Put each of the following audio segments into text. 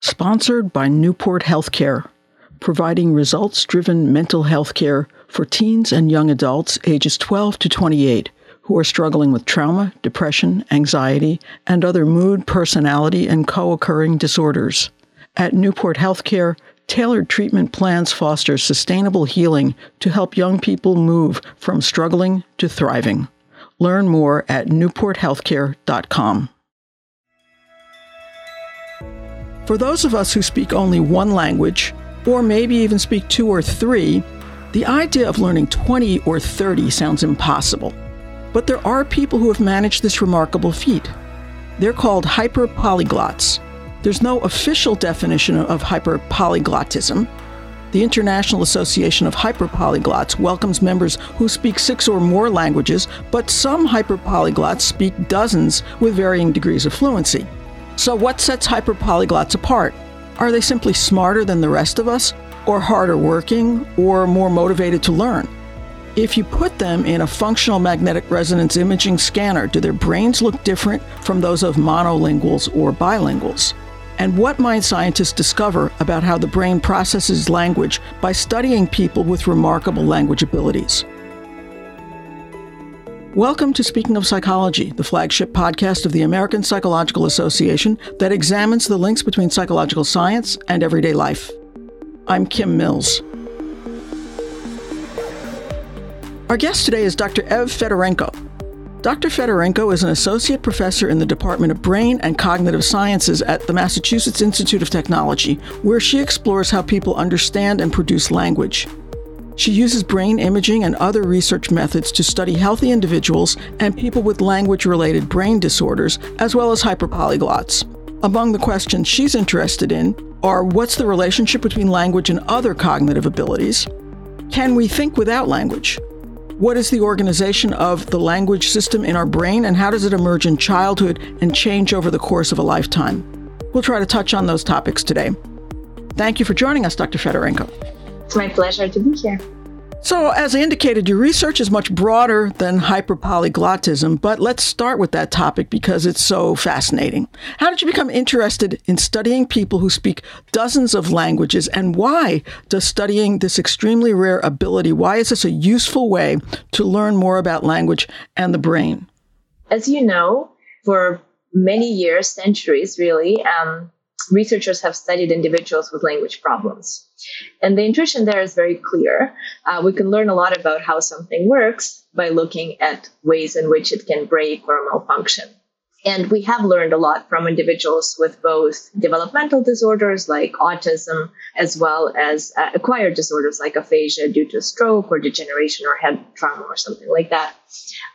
Sponsored by Newport Healthcare, providing results driven mental health care for teens and young adults ages 12 to 28 who are struggling with trauma, depression, anxiety, and other mood, personality, and co occurring disorders. At Newport Healthcare, tailored treatment plans foster sustainable healing to help young people move from struggling to thriving. Learn more at newporthealthcare.com. For those of us who speak only one language, or maybe even speak two or three, the idea of learning 20 or 30 sounds impossible. But there are people who have managed this remarkable feat. They're called hyperpolyglots. There's no official definition of hyperpolyglottism. The International Association of Hyperpolyglots welcomes members who speak six or more languages, but some hyperpolyglots speak dozens with varying degrees of fluency. So, what sets hyperpolyglots apart? Are they simply smarter than the rest of us, or harder working, or more motivated to learn? If you put them in a functional magnetic resonance imaging scanner, do their brains look different from those of monolinguals or bilinguals? And what might scientists discover about how the brain processes language by studying people with remarkable language abilities? Welcome to Speaking of Psychology, the flagship podcast of the American Psychological Association that examines the links between psychological science and everyday life. I'm Kim Mills. Our guest today is Dr. Ev Fedorenko. Dr. Fedorenko is an associate professor in the Department of Brain and Cognitive Sciences at the Massachusetts Institute of Technology, where she explores how people understand and produce language. She uses brain imaging and other research methods to study healthy individuals and people with language related brain disorders, as well as hyperpolyglots. Among the questions she's interested in are what's the relationship between language and other cognitive abilities? Can we think without language? What is the organization of the language system in our brain, and how does it emerge in childhood and change over the course of a lifetime? We'll try to touch on those topics today. Thank you for joining us, Dr. Fedorenko. It's my pleasure to be here. So, as I indicated, your research is much broader than hyperpolyglottism, but let's start with that topic because it's so fascinating. How did you become interested in studying people who speak dozens of languages, and why does studying this extremely rare ability, why is this a useful way to learn more about language and the brain? As you know, for many years, centuries really, um, researchers have studied individuals with language problems. And the intuition there is very clear. Uh, we can learn a lot about how something works by looking at ways in which it can break or malfunction. And we have learned a lot from individuals with both developmental disorders like autism, as well as uh, acquired disorders like aphasia due to stroke or degeneration or head trauma or something like that.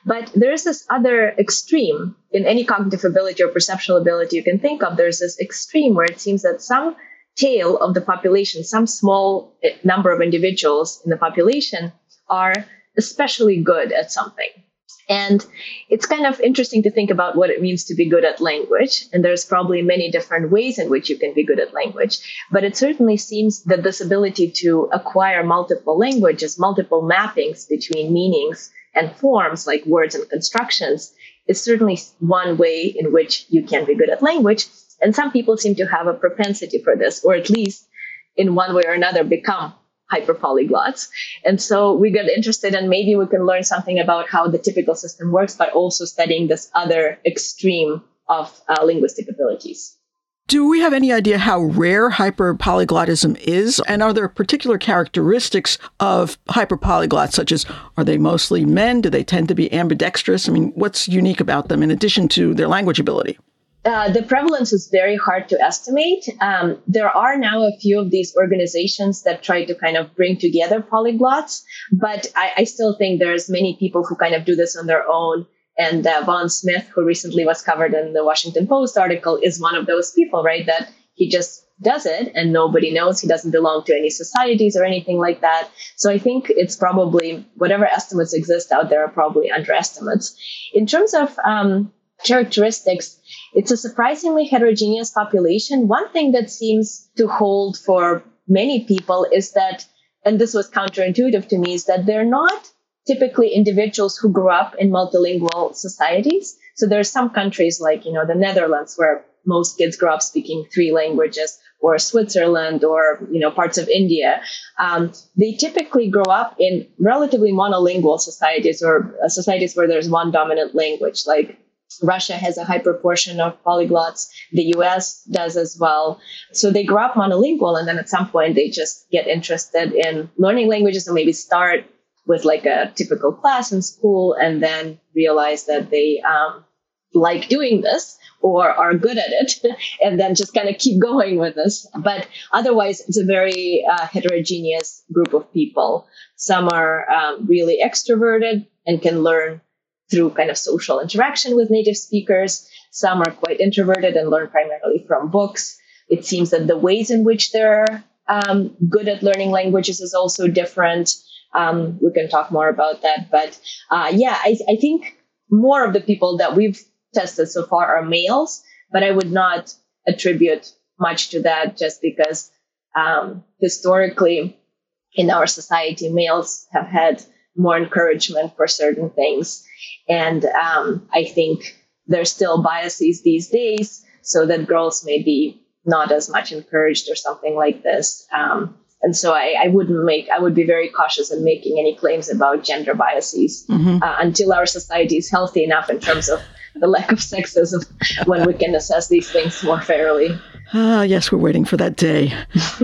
But there is this other extreme in any cognitive ability or perceptual ability you can think of. There's this extreme where it seems that some tail of the population, some small eh, number of individuals in the population are especially good at something. And it's kind of interesting to think about what it means to be good at language. And there's probably many different ways in which you can be good at language. But it certainly seems that this ability to acquire multiple languages, multiple mappings between meanings and forms like words and constructions is certainly one way in which you can be good at language. And some people seem to have a propensity for this, or at least in one way or another become hyperpolyglots. And so we got interested and maybe we can learn something about how the typical system works, but also studying this other extreme of uh, linguistic abilities. Do we have any idea how rare hyperpolyglottism is? And are there particular characteristics of hyperpolyglots, such as are they mostly men? Do they tend to be ambidextrous? I mean, what's unique about them in addition to their language ability? Uh, the prevalence is very hard to estimate. Um, there are now a few of these organizations that try to kind of bring together polyglots, but I, I still think there's many people who kind of do this on their own. And uh, Smith, who recently was covered in the Washington Post article, is one of those people, right? That he just does it and nobody knows he doesn't belong to any societies or anything like that. So I think it's probably whatever estimates exist out there are probably underestimates. In terms of um, characteristics, it's a surprisingly heterogeneous population. One thing that seems to hold for many people is that, and this was counterintuitive to me, is that they're not typically individuals who grew up in multilingual societies. So there are some countries like, you know, the Netherlands where most kids grow up speaking three languages or Switzerland or you know parts of India, um, they typically grow up in relatively monolingual societies or uh, societies where there's one dominant language. Like Russia has a high proportion of polyglots. The U.S. does as well. So they grow up monolingual, and then at some point they just get interested in learning languages and maybe start with like a typical class in school, and then realize that they um, like doing this or are good at it and then just kind of keep going with this. But otherwise, it's a very uh, heterogeneous group of people. Some are um, really extroverted and can learn through kind of social interaction with native speakers. Some are quite introverted and learn primarily from books. It seems that the ways in which they're um, good at learning languages is also different. Um, we can talk more about that. But uh, yeah, I, I think more of the people that we've tested so far are males, but I would not attribute much to that just because um, historically in our society, males have had more encouragement for certain things. And um, I think there's still biases these days, so that girls may be not as much encouraged or something like this. Um, and so I, I, wouldn't make, I would be very cautious in making any claims about gender biases mm-hmm. uh, until our society is healthy enough in terms of the lack of sexism when we can assess these things more fairly. Ah, yes, we're waiting for that day.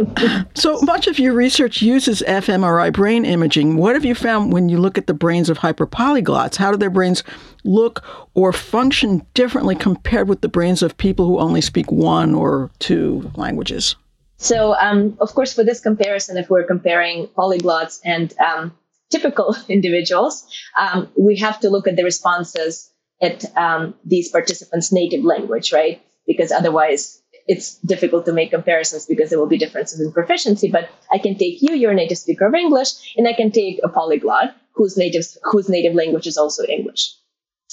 so much of your research uses fMRI brain imaging. What have you found when you look at the brains of hyperpolyglots? How do their brains look or function differently compared with the brains of people who only speak one or two languages? So, um, of course, for this comparison, if we're comparing polyglots and um, typical individuals, um, we have to look at the responses at um, these participants' native language, right? Because otherwise it's difficult to make comparisons because there will be differences in proficiency. But I can take you, you're a native speaker of English, and I can take a polyglot whose native whose native language is also English,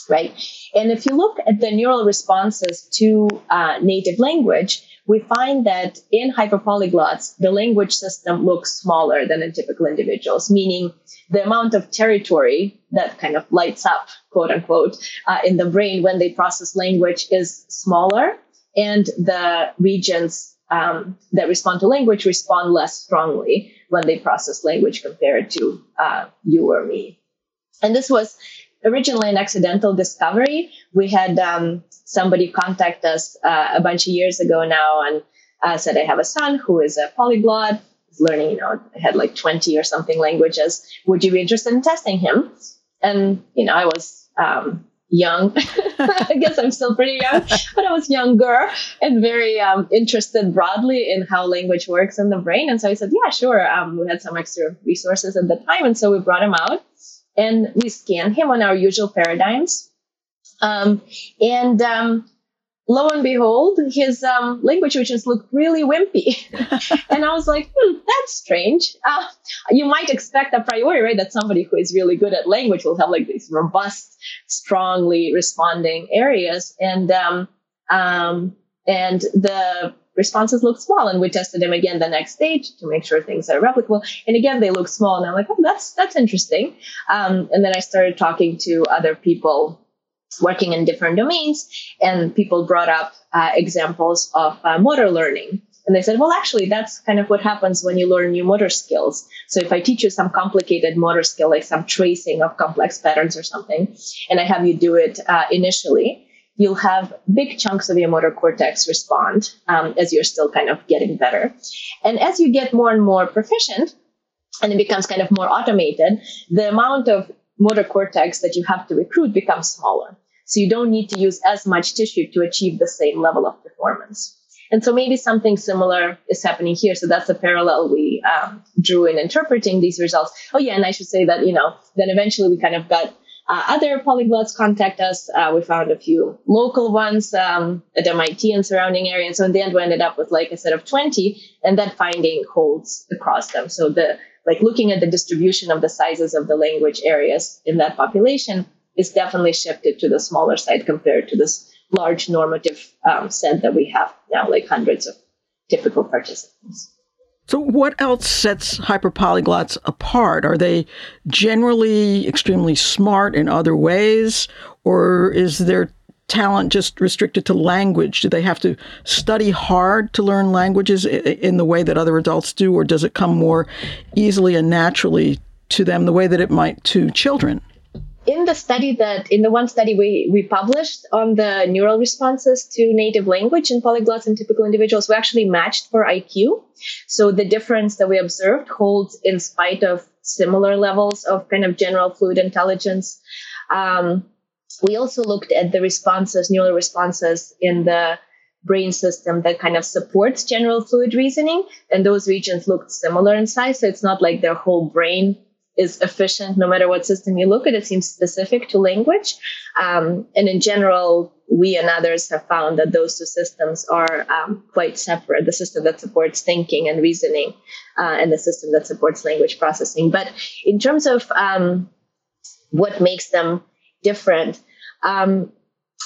right? And if you look at the neural responses to uh, native language, we find that in hyperpolyglots, the language system looks smaller than in typical individuals, meaning the amount of territory that kind of lights up, quote unquote, uh, in the brain when they process language is smaller, and the regions um, that respond to language respond less strongly when they process language compared to uh, you or me. And this was originally an accidental discovery. We had um, somebody contact us uh, a bunch of years ago now and uh, said, I have a son who is a polyglot, he's learning, you know, had like 20 or something languages. Would you be interested in testing him? And, you know, I was um, young. I guess I'm still pretty young, but I was younger and very um, interested broadly in how language works in the brain. And so I said, yeah, sure. Um, we had some extra resources at the time. And so we brought him out and we scanned him on our usual paradigms. Um, and um, lo and behold, his um, language regions looked really wimpy. and I was like, hmm, that's strange. Uh, you might expect a priori, right, that somebody who is really good at language will have like these robust, strongly responding areas. And um, um, and the responses look small. And we tested them again the next stage to make sure things are replicable. And again, they look small. And I'm like, oh, that's that's interesting. Um, and then I started talking to other people working in different domains, and people brought up uh, examples of uh, motor learning. And they said, well, actually, that's kind of what happens when you learn new motor skills. So if I teach you some complicated motor skill, like some tracing of complex patterns or something, and I have you do it uh, initially, you'll have big chunks of your motor cortex respond um, as you're still kind of getting better. And as you get more and more proficient, and it becomes kind of more automated, the amount of motor cortex that you have to recruit becomes smaller. So you don't need to use as much tissue to achieve the same level of performance. And so maybe something similar is happening here. So that's a parallel we um, drew in interpreting these results. Oh yeah, and I should say that you know then eventually we kind of got uh, other polyglots contact us. Uh, we found a few local ones um, at MIT and surrounding area. And so in the end, we ended up with like a set of 20, and that finding holds across them. So the like looking at the distribution of the sizes of the language areas in that population is definitely shifted to the smaller side compared to this large normative um, set that we have now, like hundreds of typical participants. So, what else sets hyperpolyglots apart? Are they generally extremely smart in other ways, or is their talent just restricted to language? Do they have to study hard to learn languages in the way that other adults do, or does it come more easily and naturally to them the way that it might to children? In the study that in the one study we, we published on the neural responses to native language in polyglots and typical individuals we actually matched for iq so the difference that we observed holds in spite of similar levels of kind of general fluid intelligence. Um, we also looked at the responses neural responses in the brain system that kind of supports general fluid reasoning and those regions looked similar in size so it's not like their whole brain is efficient no matter what system you look at. It seems specific to language. Um, and in general, we and others have found that those two systems are um, quite separate the system that supports thinking and reasoning, uh, and the system that supports language processing. But in terms of um, what makes them different, um,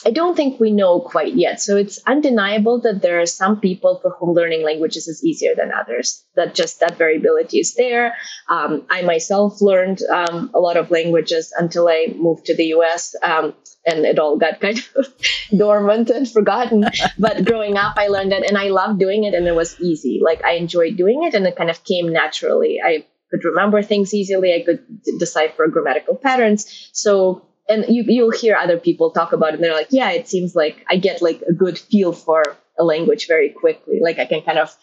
I don't think we know quite yet. So it's undeniable that there are some people for whom learning languages is easier than others. That just that variability is there. Um, I myself learned um, a lot of languages until I moved to the US, um, and it all got kind of dormant and forgotten. but growing up, I learned it, and I loved doing it, and it was easy. Like I enjoyed doing it, and it kind of came naturally. I could remember things easily. I could decipher grammatical patterns. So and you you'll hear other people talk about it and they're like yeah it seems like i get like a good feel for a language very quickly. Like i can kind of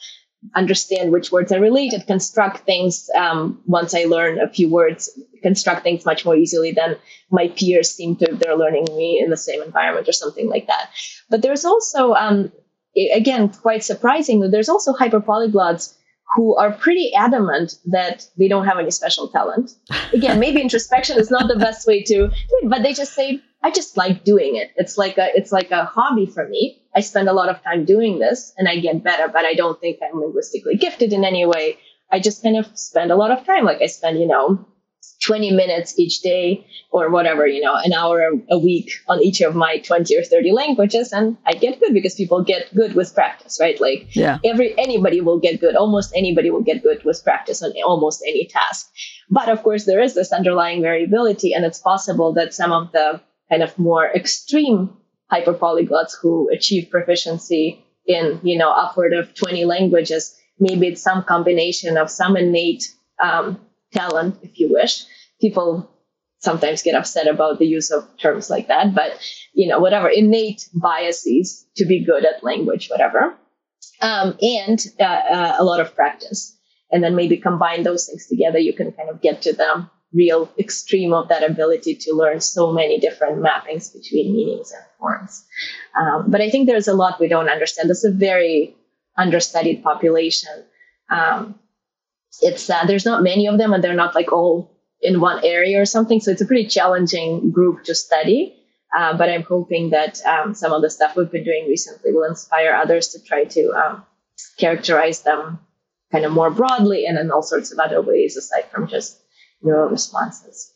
understand which words are related construct things um, once i learn a few words construct things much more easily than my peers seem to they're learning me in the same environment or something like that. But there's also um, again quite surprising that there's also hyperpolyglots who are pretty adamant that they don't have any special talent. Again, maybe introspection is not the best way to do it, but they just say, I just like doing it. It's like a it's like a hobby for me. I spend a lot of time doing this and I get better, but I don't think I'm linguistically gifted in any way. I just kind of spend a lot of time. Like I spend, you know, 20 minutes each day or whatever, you know, an hour a week on each of my 20 or 30 languages. And I get good because people get good with practice, right? Like yeah. every, anybody will get good. Almost anybody will get good with practice on almost any task. But of course, there is this underlying variability and it's possible that some of the kind of more extreme hyperpolyglots who achieve proficiency in, you know, upward of 20 languages, maybe it's some combination of some innate um, talent, if you wish. People sometimes get upset about the use of terms like that, but you know, whatever innate biases to be good at language, whatever, um, and uh, uh, a lot of practice, and then maybe combine those things together, you can kind of get to the real extreme of that ability to learn so many different mappings between meanings and forms. Um, but I think there's a lot we don't understand. Is a very understudied population. Um, it's uh, there's not many of them and they're not like all in one area or something. So it's a pretty challenging group to study. Uh, but i'm hoping that um, some of the stuff we've been doing recently will inspire others to try to um, characterize them kind of more broadly and in all sorts of other ways aside from just neural responses.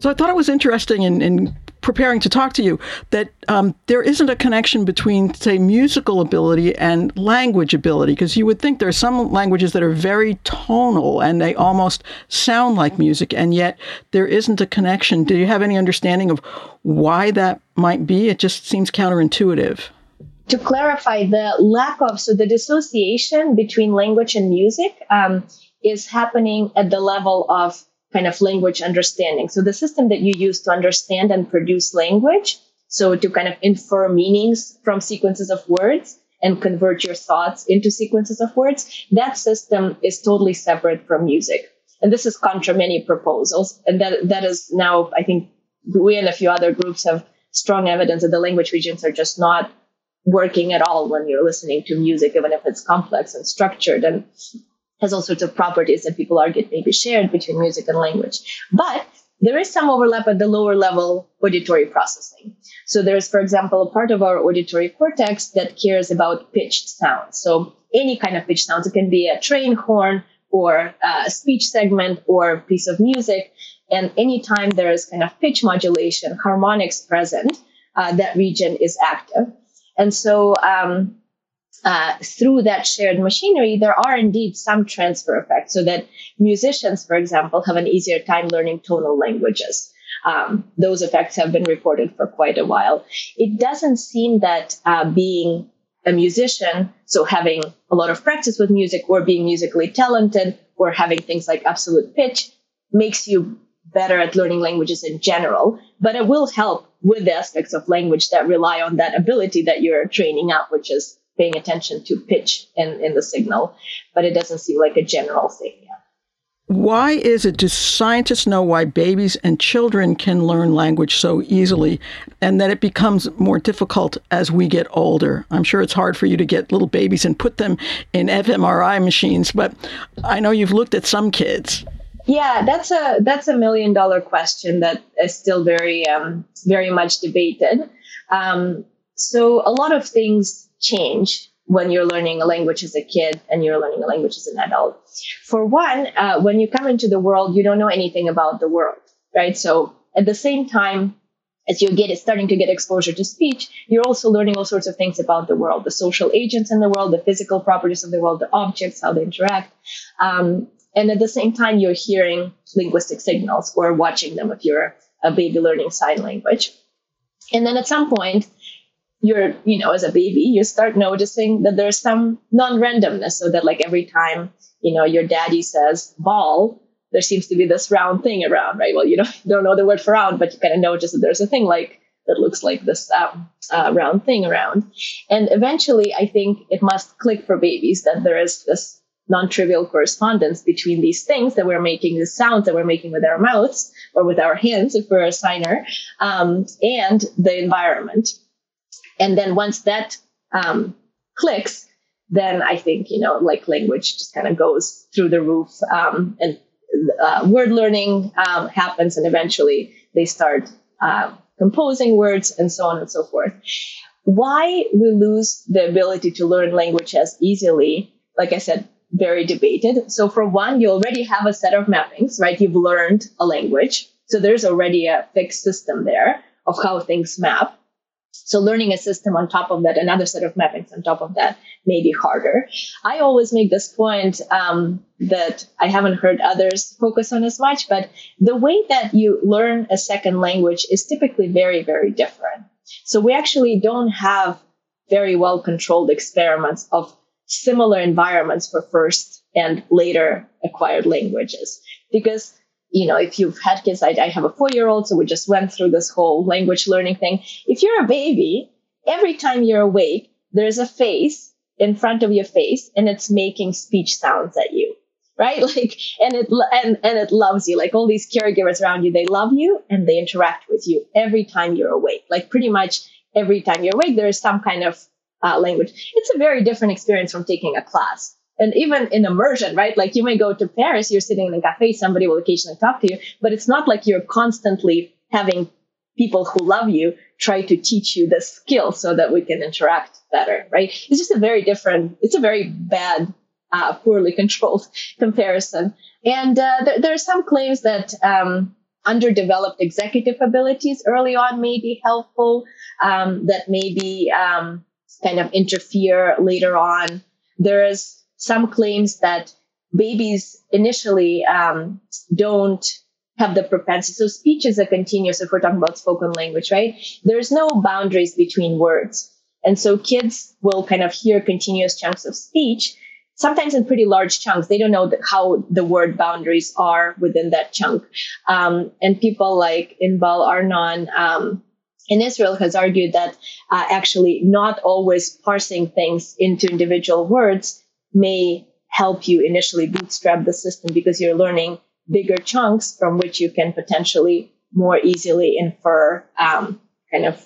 So I thought it was interesting in, in preparing to talk to you that um, there isn't a connection between, say, musical ability and language ability, because you would think there are some languages that are very tonal and they almost sound like music, and yet there isn't a connection. Do you have any understanding of why that might be? It just seems counterintuitive. To clarify, the lack of, so the dissociation between language and music um, is happening at the level of kind of language understanding. So the system that you use to understand and produce language, so to kind of infer meanings from sequences of words and convert your thoughts into sequences of words, that system is totally separate from music. And this is contra many proposals. And that, that is now, I think we and a few other groups have strong evidence that the language regions are just not working at all when you're listening to music, even if it's complex and structured. And has all sorts of properties that people argue may be shared between music and language. But there is some overlap at the lower level auditory processing. So there's, for example, a part of our auditory cortex that cares about pitched sounds. So any kind of pitched sounds, it can be a train horn or a speech segment or a piece of music. And anytime there is kind of pitch modulation, harmonics present, uh, that region is active. And so um, uh, through that shared machinery, there are indeed some transfer effects so that musicians, for example, have an easier time learning tonal languages. Um, those effects have been reported for quite a while. It doesn't seem that uh, being a musician, so having a lot of practice with music or being musically talented or having things like absolute pitch makes you better at learning languages in general, but it will help with the aspects of language that rely on that ability that you're training up, which is paying attention to pitch in, in the signal. But it doesn't seem like a general thing yet. Why is it, do scientists know why babies and children can learn language so easily and that it becomes more difficult as we get older? I'm sure it's hard for you to get little babies and put them in fMRI machines, but I know you've looked at some kids. Yeah, that's a that's a million dollar question that is still very um, very much debated. Um, so a lot of things change when you're learning a language as a kid and you're learning a language as an adult. For one, uh, when you come into the world, you don't know anything about the world, right? So at the same time, as you get starting to get exposure to speech, you're also learning all sorts of things about the world, the social agents in the world, the physical properties of the world, the objects, how they interact. Um, and at the same time, you're hearing linguistic signals or watching them if you're a baby learning sign language. And then at some point, you're, you know, as a baby, you start noticing that there's some non-randomness. So that like every time, you know, your daddy says ball, there seems to be this round thing around, right? Well, you don't, don't know the word for round, but you kind of notice that there's a thing like that looks like this um, uh, round thing around. And eventually, I think it must click for babies that there is this non-trivial correspondence between these things that we're making, the sounds that we're making with our mouths or with our hands if we're a signer, um, and the environment. And then once that um, clicks, then I think you know, like language just kind of goes through the roof, um, and uh, word learning um, happens, and eventually they start uh, composing words and so on and so forth. Why we lose the ability to learn language as easily, like I said, very debated. So for one, you already have a set of mappings, right? You've learned a language. So there's already a fixed system there of how things map. So learning a system on top of that, another set of mappings on top of that may be harder. I always make this point um, that I haven't heard others focus on as much, but the way that you learn a second language is typically very, very different. So we actually don't have very well controlled experiments of similar environments for first and later acquired languages. Because, you know, if you've had kids, I, I have a four year old, so we just went through this whole language learning thing. If you're a baby, every time you're awake, there's a face in front of your face and it's making speech sounds at you right like and it and and it loves you like all these caregivers around you they love you and they interact with you every time you're awake like pretty much every time you're awake there is some kind of uh, language. It's a very different experience from taking a class. And even in immersion, right? Like you may go to Paris, you're sitting in a cafe, somebody will occasionally talk to you, but it's not like you're constantly having people who love you try to teach you the skill so that we can interact better, right? It's just a very different, it's a very bad, uh, poorly controlled comparison. And uh, there, there, are some claims that um, underdeveloped executive abilities early on may be helpful, um, that maybe um, kind of interfere later on. There is some claims that babies initially um, don't have the propensity. So speech is a continuous, if we're talking about spoken language, right? There's no boundaries between words. And so kids will kind of hear continuous chunks of speech, sometimes in pretty large chunks. They don't know how the word boundaries are within that chunk. Um, and people like Inbal Arnon, um, in Israel has argued that uh, actually not always parsing things into individual words may help you initially bootstrap the system because you're learning bigger chunks from which you can potentially more easily infer um, kind of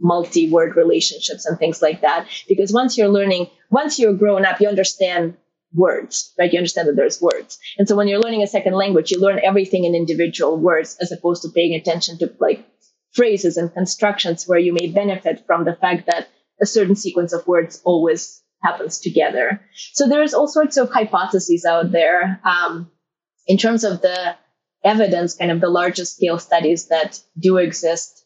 multi-word relationships and things like that. Because once you're learning, once you're grown up, you understand words, right? You understand that there's words. And so when you're learning a second language, you learn everything in individual words as opposed to paying attention to like phrases and constructions where you may benefit from the fact that a certain sequence of words always happens together. So there's all sorts of hypotheses out there um, in terms of the evidence, kind of the larger scale studies that do exist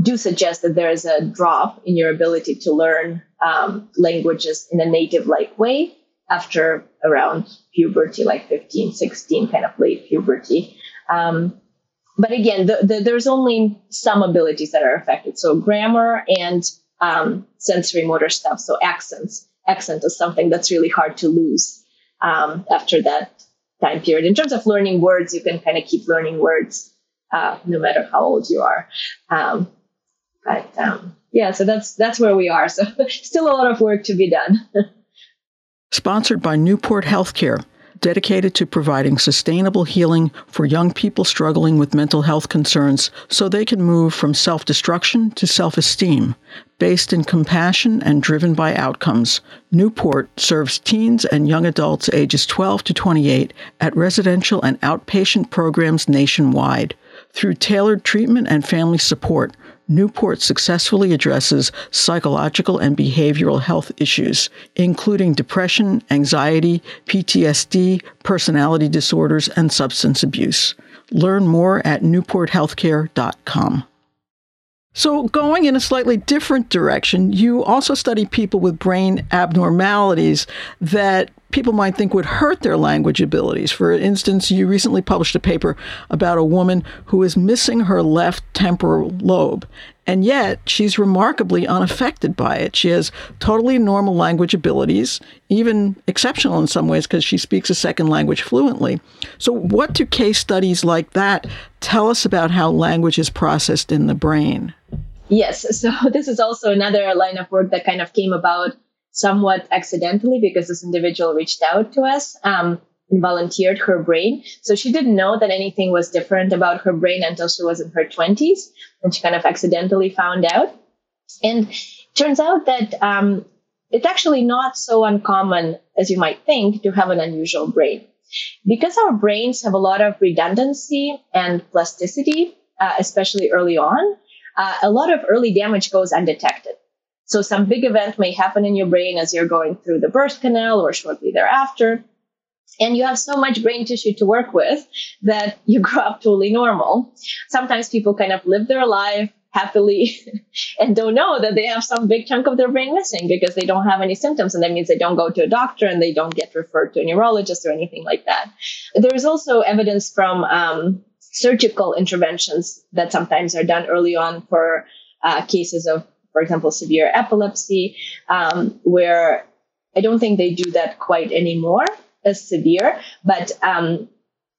do suggest that there is a drop in your ability to learn um, languages in a native like way after around puberty, like 15, 16, kind of late puberty. Um, but again, the, the, there's only some abilities that are affected. So grammar and um, sensory motor stuff. So accents. Accent is something that's really hard to lose um, after that time period. In terms of learning words, you can kind of keep learning words uh, no matter how old you are. Um, but um, yeah, so that's that's where we are. So still a lot of work to be done. Sponsored by Newport Healthcare dedicated to providing sustainable healing for young people struggling with mental health concerns so they can move from self destruction to self esteem. Based in compassion and driven by outcomes, Newport serves teens and young adults ages 12 to 28 at residential and outpatient programs nationwide. Through tailored treatment and family support, Newport successfully addresses psychological and behavioral health issues, including depression, anxiety, PTSD, personality disorders, and substance abuse. Learn more at newporthealthcare.com. So, going in a slightly different direction, you also study people with brain abnormalities that people might think would hurt their language abilities. For instance, you recently published a paper about a woman who is missing her left temporal lobe, and yet she's remarkably unaffected by it. She has totally normal language abilities, even exceptional in some ways because she speaks a second language fluently. So, what do case studies like that tell us about how language is processed in the brain? Yes, so this is also another line of work that kind of came about somewhat accidentally because this individual reached out to us um, and volunteered her brain. So she didn't know that anything was different about her brain until she was in her 20s. And she kind of accidentally found out. And turns out that um, it's actually not so uncommon as you might think to have an unusual brain. Because our brains have a lot of redundancy and plasticity, uh, especially early on, uh, a lot of early damage goes undetected. So some big event may happen in your brain as you're going through the birth canal or shortly thereafter. And you have so much brain tissue to work with that you grow up totally normal. Sometimes people kind of live their life happily and don't know that they have some big chunk of their brain missing because they don't have any symptoms. And that means they don't go to a doctor and they don't get referred to a neurologist or anything like that. There is also evidence from um, surgical interventions that sometimes are done early on for uh, cases of for example, severe epilepsy, um, where I don't think they do that quite anymore as severe, but um,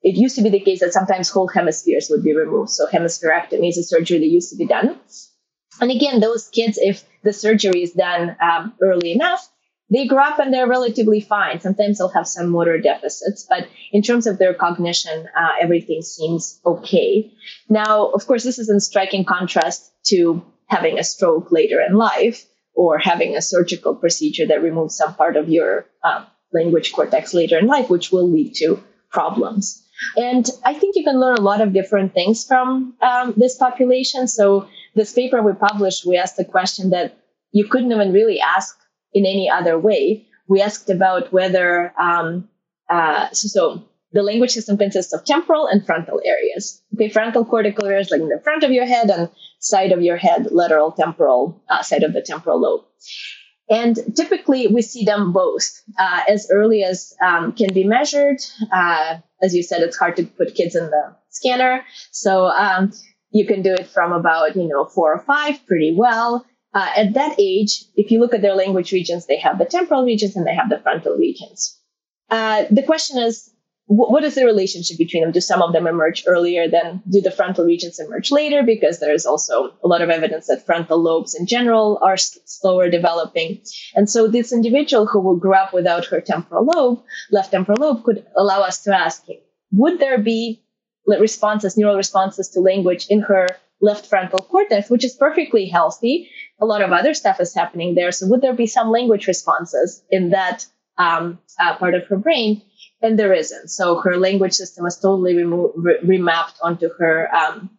it used to be the case that sometimes whole hemispheres would be removed. So hemispherectomy is a surgery that used to be done. And again, those kids, if the surgery is done um, early enough, they grow up and they're relatively fine. Sometimes they'll have some motor deficits, but in terms of their cognition, uh, everything seems okay. Now, of course, this is in striking contrast to having a stroke later in life or having a surgical procedure that removes some part of your um, language cortex later in life, which will lead to problems. And I think you can learn a lot of different things from um, this population. So, this paper we published, we asked a question that you couldn't even really ask in any other way. We asked about whether, um, uh, so, so the language system consists of temporal and frontal areas. Okay, frontal cortical areas like in the front of your head and side of your head, lateral temporal uh, side of the temporal lobe. And typically we see them both uh, as early as um, can be measured. Uh, as you said, it's hard to put kids in the scanner. So um, you can do it from about, you know, four or five pretty well. Uh, at that age, if you look at their language regions, they have the temporal regions and they have the frontal regions. Uh, the question is, what is the relationship between them? Do some of them emerge earlier than do the frontal regions emerge later? Because there is also a lot of evidence that frontal lobes in general are slower developing. And so this individual who grow up without her temporal lobe, left temporal lobe, could allow us to ask, would there be responses, neural responses to language in her left frontal cortex, which is perfectly healthy? A lot of other stuff is happening there. So would there be some language responses in that um, uh, part of her brain? And there isn't. So her language system was totally remo- re- remapped onto her um,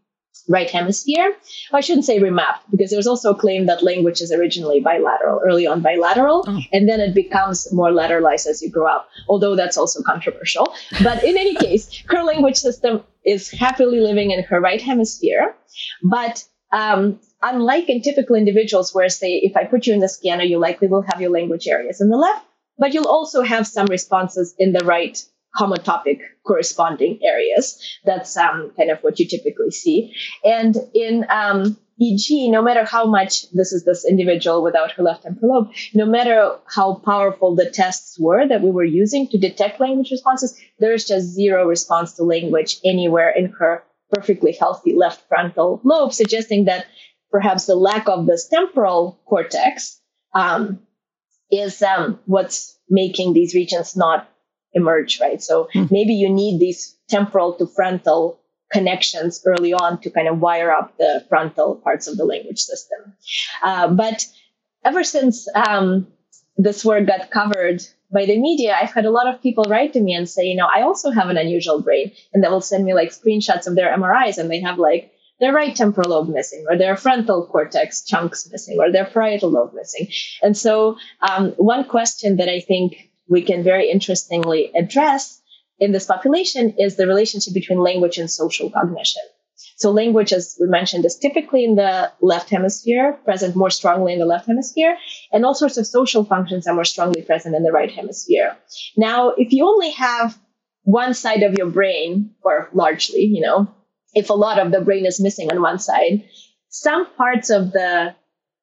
right hemisphere. Well, I shouldn't say remapped because there's also a claim that language is originally bilateral, early on bilateral, oh. and then it becomes more lateralized as you grow up, although that's also controversial. But in any case, her language system is happily living in her right hemisphere. But um, unlike in typical individuals where say, if I put you in the scanner, you likely will have your language areas in the left, but you'll also have some responses in the right homotopic corresponding areas. That's um, kind of what you typically see. And in um, EG, no matter how much this is this individual without her left temporal lobe, no matter how powerful the tests were that we were using to detect language responses, there's just zero response to language anywhere in her perfectly healthy left frontal lobe, suggesting that perhaps the lack of this temporal cortex um, is um, what's making these regions not emerge, right? So mm. maybe you need these temporal to frontal connections early on to kind of wire up the frontal parts of the language system. Uh, but ever since um, this work got covered by the media, I've had a lot of people write to me and say, you know, I also have an unusual brain, and they will send me like screenshots of their MRIs, and they have like their right temporal lobe missing, or their frontal cortex chunks missing, or their parietal lobe missing. And so, um, one question that I think we can very interestingly address in this population is the relationship between language and social cognition. So language, as we mentioned, is typically in the left hemisphere, present more strongly in the left hemisphere, and all sorts of social functions are more strongly present in the right hemisphere. Now, if you only have one side of your brain, or largely, you know, if a lot of the brain is missing on one side, some parts of the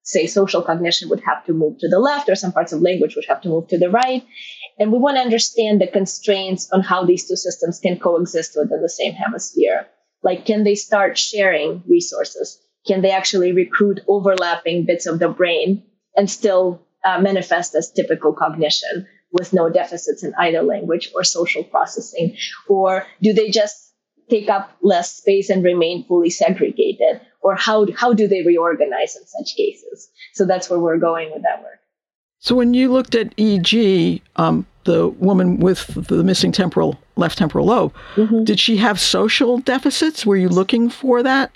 say social cognition would have to move to the left or some parts of language would have to move to the right. And we want to understand the constraints on how these two systems can coexist within the same hemisphere. Like can they start sharing resources? Can they actually recruit overlapping bits of the brain and still uh, manifest as typical cognition with no deficits in either language or social processing? Or do they just take up less space and remain fully segregated? Or how, how do they reorganize in such cases? So that's where we're going with that work. So when you looked at EG, um, the woman with the missing temporal left temporal lobe, mm-hmm. did she have social deficits? Were you looking for that?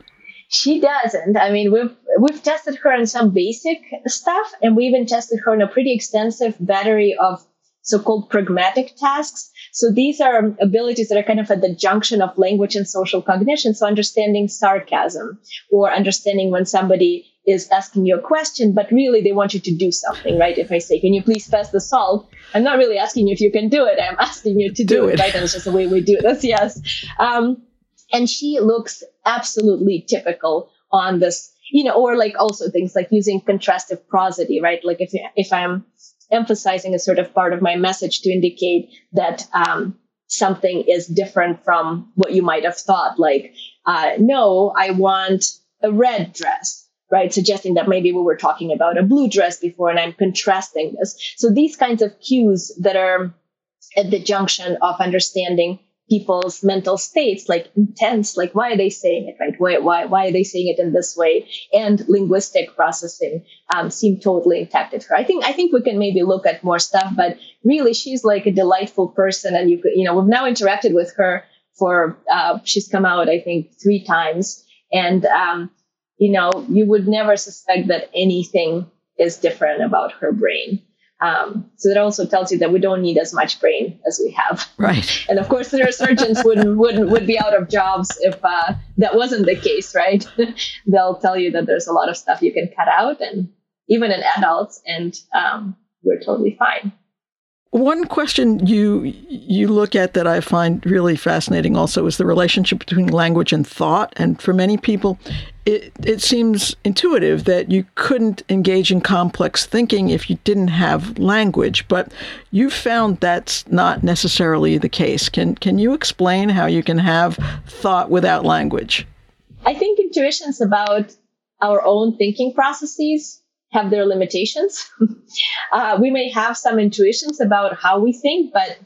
She doesn't. I mean, we've we've tested her on some basic stuff, and we even tested her on a pretty extensive battery of so-called pragmatic tasks. So these are abilities that are kind of at the junction of language and social cognition. So understanding sarcasm or understanding when somebody is asking you a question, but really they want you to do something, right? If I say, can you please pass the salt? I'm not really asking you if you can do it. I'm asking you to do, do it, it, right? And it's just the way we do this. Yes. Um, and she looks absolutely typical on this, you know, or like also things like using contrastive prosody, right? Like if, if I'm emphasizing a sort of part of my message to indicate that um, something is different from what you might have thought. Like, uh, no, I want a red dress, right? Suggesting that maybe we were talking about a blue dress before and I'm contrasting this. So these kinds of cues that are at the junction of understanding people's mental states, like intents, like why are they saying it, right? Why, why, why are they saying it in this way? And linguistic processing um, seem totally intact her. I think, I think we can maybe look at more stuff, but really she's like a delightful person. And you could, you know, we've now interacted with her for, uh, she's come out, I think, three times. And, um, you know, you would never suspect that anything is different about her brain. Um, so that also tells you that we don't need as much brain as we have. Right. And of course, neurosurgeons would would would be out of jobs if uh, that wasn't the case, right? They'll tell you that there's a lot of stuff you can cut out, and even in adults, and um, we're totally fine. One question you you look at that I find really fascinating also is the relationship between language and thought. And for many people, it, it seems intuitive that you couldn't engage in complex thinking if you didn't have language. But you found that's not necessarily the case. Can can you explain how you can have thought without language? I think intuition is about our own thinking processes have their limitations. uh, we may have some intuitions about how we think, but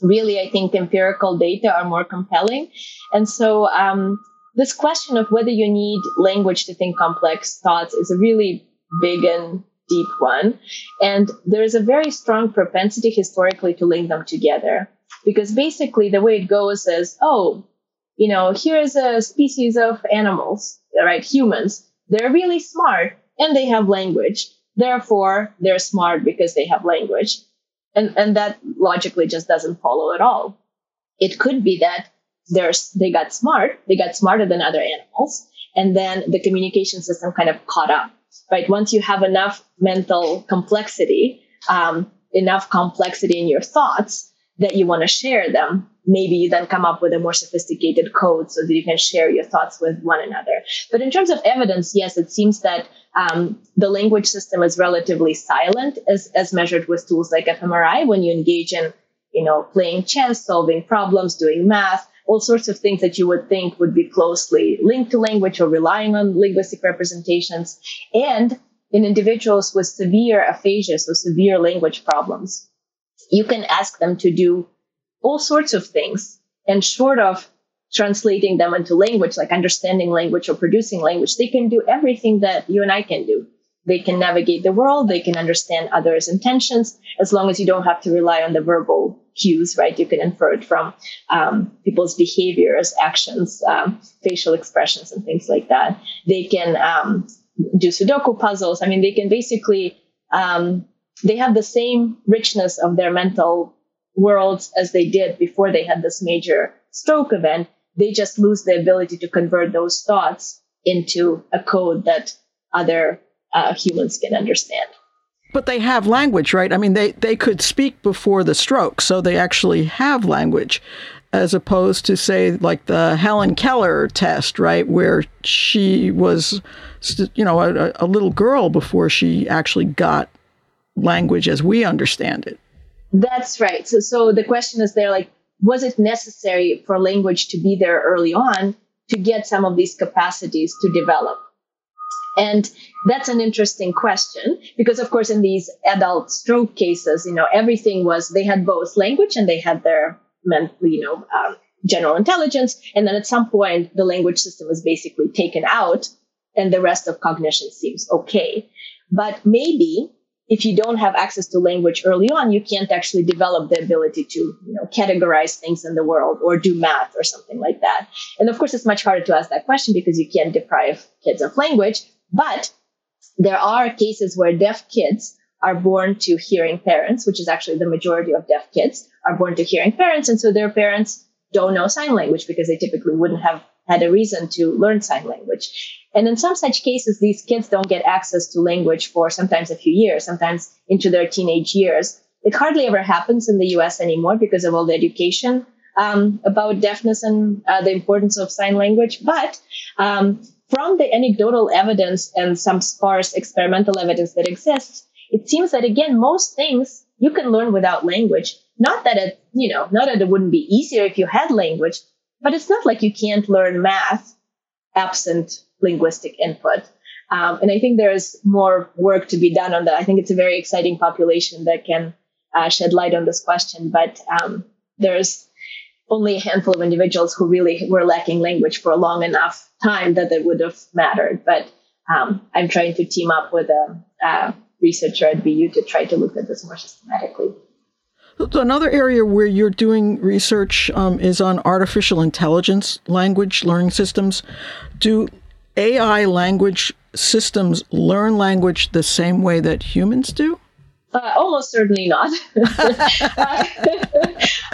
really, I think empirical data are more compelling. And so, um, this question of whether you need language to think complex thoughts is a really big and deep one. And there is a very strong propensity historically to link them together. Because basically, the way it goes is, oh, you know, here's a species of animals, right? Humans. They're really smart and they have language. Therefore, they're smart because they have language. And, and that logically just doesn't follow at all. It could be that there's, they got smart, they got smarter than other animals, and then the communication system kind of caught up, right? Once you have enough mental complexity, um, enough complexity in your thoughts, that you want to share them, maybe you then come up with a more sophisticated code so that you can share your thoughts with one another. But in terms of evidence, yes, it seems that um, the language system is relatively silent as, as measured with tools like fMRI when you engage in, you know, playing chess, solving problems, doing math, all sorts of things that you would think would be closely linked to language or relying on linguistic representations. And in individuals with severe aphasia, so severe language problems, you can ask them to do all sorts of things. And short of translating them into language, like understanding language or producing language, they can do everything that you and I can do. They can navigate the world, they can understand others' intentions, as long as you don't have to rely on the verbal cues, right? You can infer it from um, people's behaviors, actions, um, facial expressions, and things like that. They can um, do Sudoku puzzles. I mean, they can basically um, they have the same richness of their mental worlds as they did before they had this major stroke event. They just lose the ability to convert those thoughts into a code that other uh, humans can understand. But they have language, right? I mean, they, they could speak before the stroke, so they actually have language, as opposed to, say, like the Helen Keller test, right? Where she was, you know, a, a little girl before she actually got language as we understand it. That's right. So, so the question is there like, was it necessary for language to be there early on to get some of these capacities to develop? And that's an interesting question because, of course, in these adult stroke cases, you know, everything was they had both language and they had their, mental, you know, um, general intelligence. And then at some point, the language system was basically taken out and the rest of cognition seems okay. But maybe if you don't have access to language early on, you can't actually develop the ability to, you know, categorize things in the world or do math or something like that. And of course, it's much harder to ask that question because you can't deprive kids of language. But there are cases where deaf kids are born to hearing parents, which is actually the majority of deaf kids are born to hearing parents. And so their parents don't know sign language because they typically wouldn't have had a reason to learn sign language. And in some such cases, these kids don't get access to language for sometimes a few years, sometimes into their teenage years. It hardly ever happens in the US anymore because of all the education um, about deafness and uh, the importance of sign language. But um, from the anecdotal evidence and some sparse experimental evidence that exists, it seems that again, most things you can learn without language. Not that it, you know, not that it wouldn't be easier if you had language, but it's not like you can't learn math absent linguistic input. Um, and I think there's more work to be done on that. I think it's a very exciting population that can uh, shed light on this question, but um, there's only a handful of individuals who really were lacking language for a long enough time that it would have mattered. But um, I'm trying to team up with a, a researcher at BU to try to look at this more systematically. Another area where you're doing research um, is on artificial intelligence language learning systems. Do AI language systems learn language the same way that humans do? Uh, almost certainly not.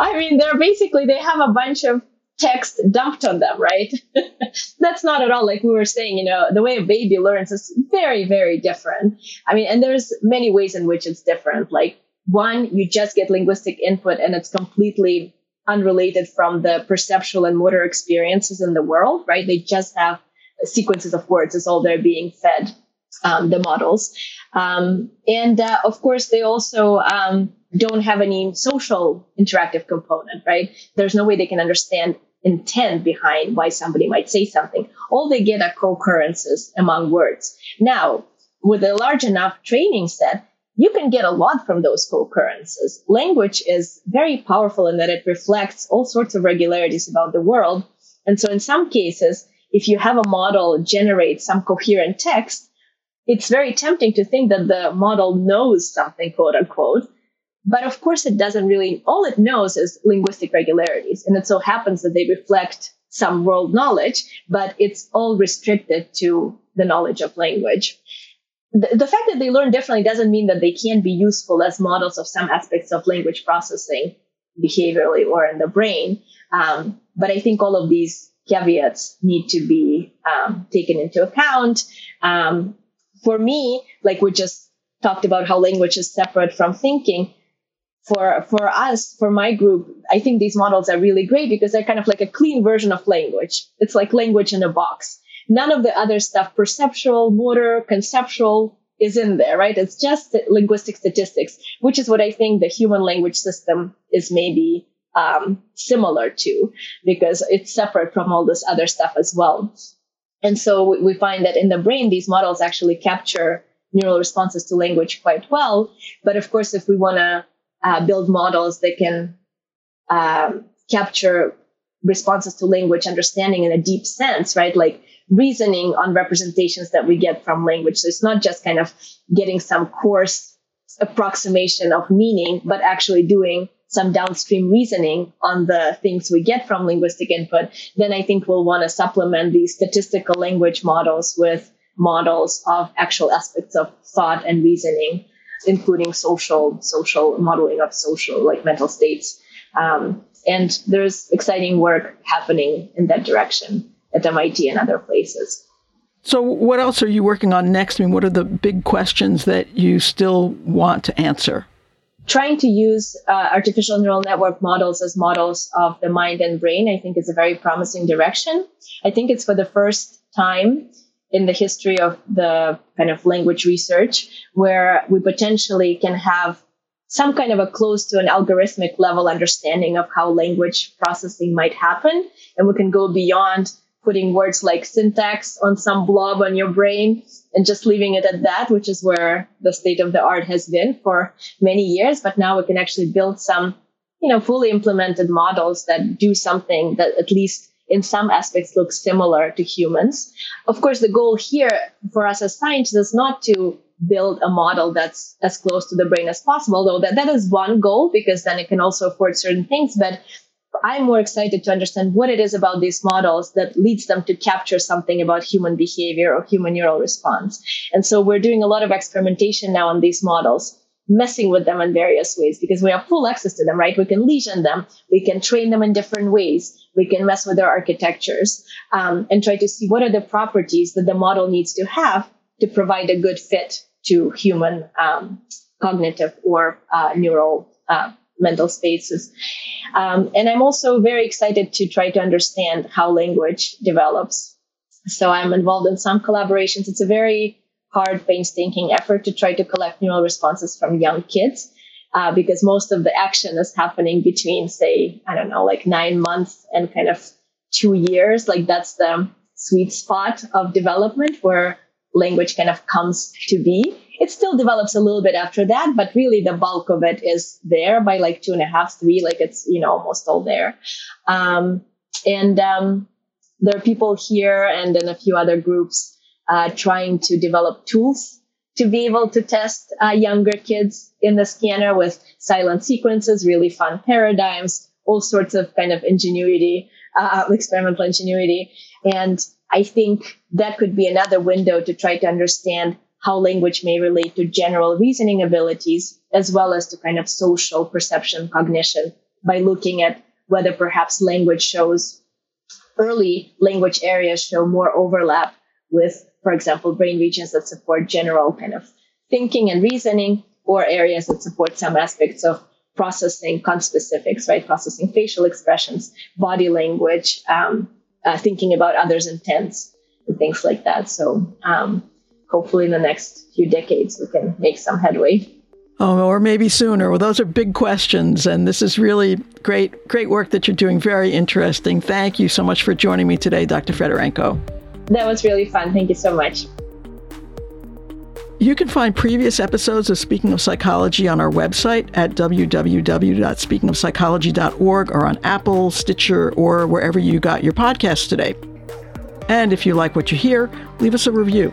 I mean, they're basically, they have a bunch of text dumped on them, right? That's not at all like we were saying, you know, the way a baby learns is very, very different. I mean, and there's many ways in which it's different. Like one, you just get linguistic input and it's completely unrelated from the perceptual and motor experiences in the world, right? They just have sequences of words is all they're being fed um, the models. Um, and uh, of course, they also um, don't have any social interactive component, right? There's no way they can understand intent behind why somebody might say something. All they get are co-occurrences among words. Now, with a large enough training set, you can get a lot from those co-occurrences. Language is very powerful in that it reflects all sorts of regularities about the world. And so in some cases, if you have a model generate some coherent text, it's very tempting to think that the model knows something, quote unquote. But of course, it doesn't really, all it knows is linguistic regularities. And it so happens that they reflect some world knowledge, but it's all restricted to the knowledge of language. The, the fact that they learn differently doesn't mean that they can't be useful as models of some aspects of language processing behaviorally or in the brain. Um, but I think all of these caveats need to be um, taken into account. Um, for me, like we just talked about how language is separate from thinking, for for us, for my group, I think these models are really great because they're kind of like a clean version of language. It's like language in a box. None of the other stuff, perceptual, motor, conceptual, is in there, right? It's just linguistic statistics, which is what I think the human language system is maybe um, similar to because it's separate from all this other stuff as well. And so we find that in the brain, these models actually capture neural responses to language quite well. But of course, if we want to uh, build models that can um, capture responses to language understanding in a deep sense, right? Like reasoning on representations that we get from language. So it's not just kind of getting some coarse approximation of meaning, but actually doing some downstream reasoning on the things we get from linguistic input, then I think we'll want to supplement these statistical language models with models of actual aspects of thought and reasoning, including social, social modeling of social, like mental states. Um, and there's exciting work happening in that direction at MIT and other places. So, what else are you working on next? I mean, what are the big questions that you still want to answer? Trying to use uh, artificial neural network models as models of the mind and brain, I think, is a very promising direction. I think it's for the first time in the history of the kind of language research where we potentially can have some kind of a close to an algorithmic level understanding of how language processing might happen. And we can go beyond putting words like syntax on some blob on your brain and just leaving it at that, which is where the state of the art has been for many years. But now we can actually build some, you know, fully implemented models that do something that at least in some aspects looks similar to humans. Of course, the goal here for us as scientists is not to build a model that's as close to the brain as possible, though that, that is one goal because then it can also afford certain things. But I'm more excited to understand what it is about these models that leads them to capture something about human behavior or human neural response. And so we're doing a lot of experimentation now on these models, messing with them in various ways because we have full access to them, right? We can lesion them, we can train them in different ways, we can mess with their architectures um, and try to see what are the properties that the model needs to have to provide a good fit to human um, cognitive or uh, neural uh, mental spaces. Um, and I'm also very excited to try to understand how language develops. So I'm involved in some collaborations. It's a very hard, painstaking effort to try to collect neural responses from young kids. Uh, because most of the action is happening between, say, I don't know, like nine months and kind of two years. Like that's the sweet spot of development where language kind of comes to be. It still develops a little bit after that, but really the bulk of it is there by like two and a half, three, like it's, you know, almost all there. Um, and um, there are people here and then a few other groups uh, trying to develop tools to be able to test uh, younger kids in the scanner with silent sequences, really fun paradigms, all sorts of kind of ingenuity, uh, experimental ingenuity. And I think that could be another window to try to understand how language may relate to general reasoning abilities as well as to kind of social perception cognition by looking at whether perhaps language shows early language areas show more overlap with, for example, brain regions that support general kind of thinking and reasoning or areas that support some aspects of processing conspecifics, right? Processing facial expressions, body language, um, uh, thinking about others' intents and things like that. So um, hopefully in the next few decades we can make some headway. Oh, or maybe sooner. Well, those are big questions, and this is really great, great work that you're doing. Very interesting. Thank you so much for joining me today, Dr. Fedorenko. That was really fun. Thank you so much. You can find previous episodes of Speaking of Psychology on our website at www.speakingofpsychology.org or on Apple, Stitcher, or wherever you got your podcast today. And if you like what you hear, leave us a review.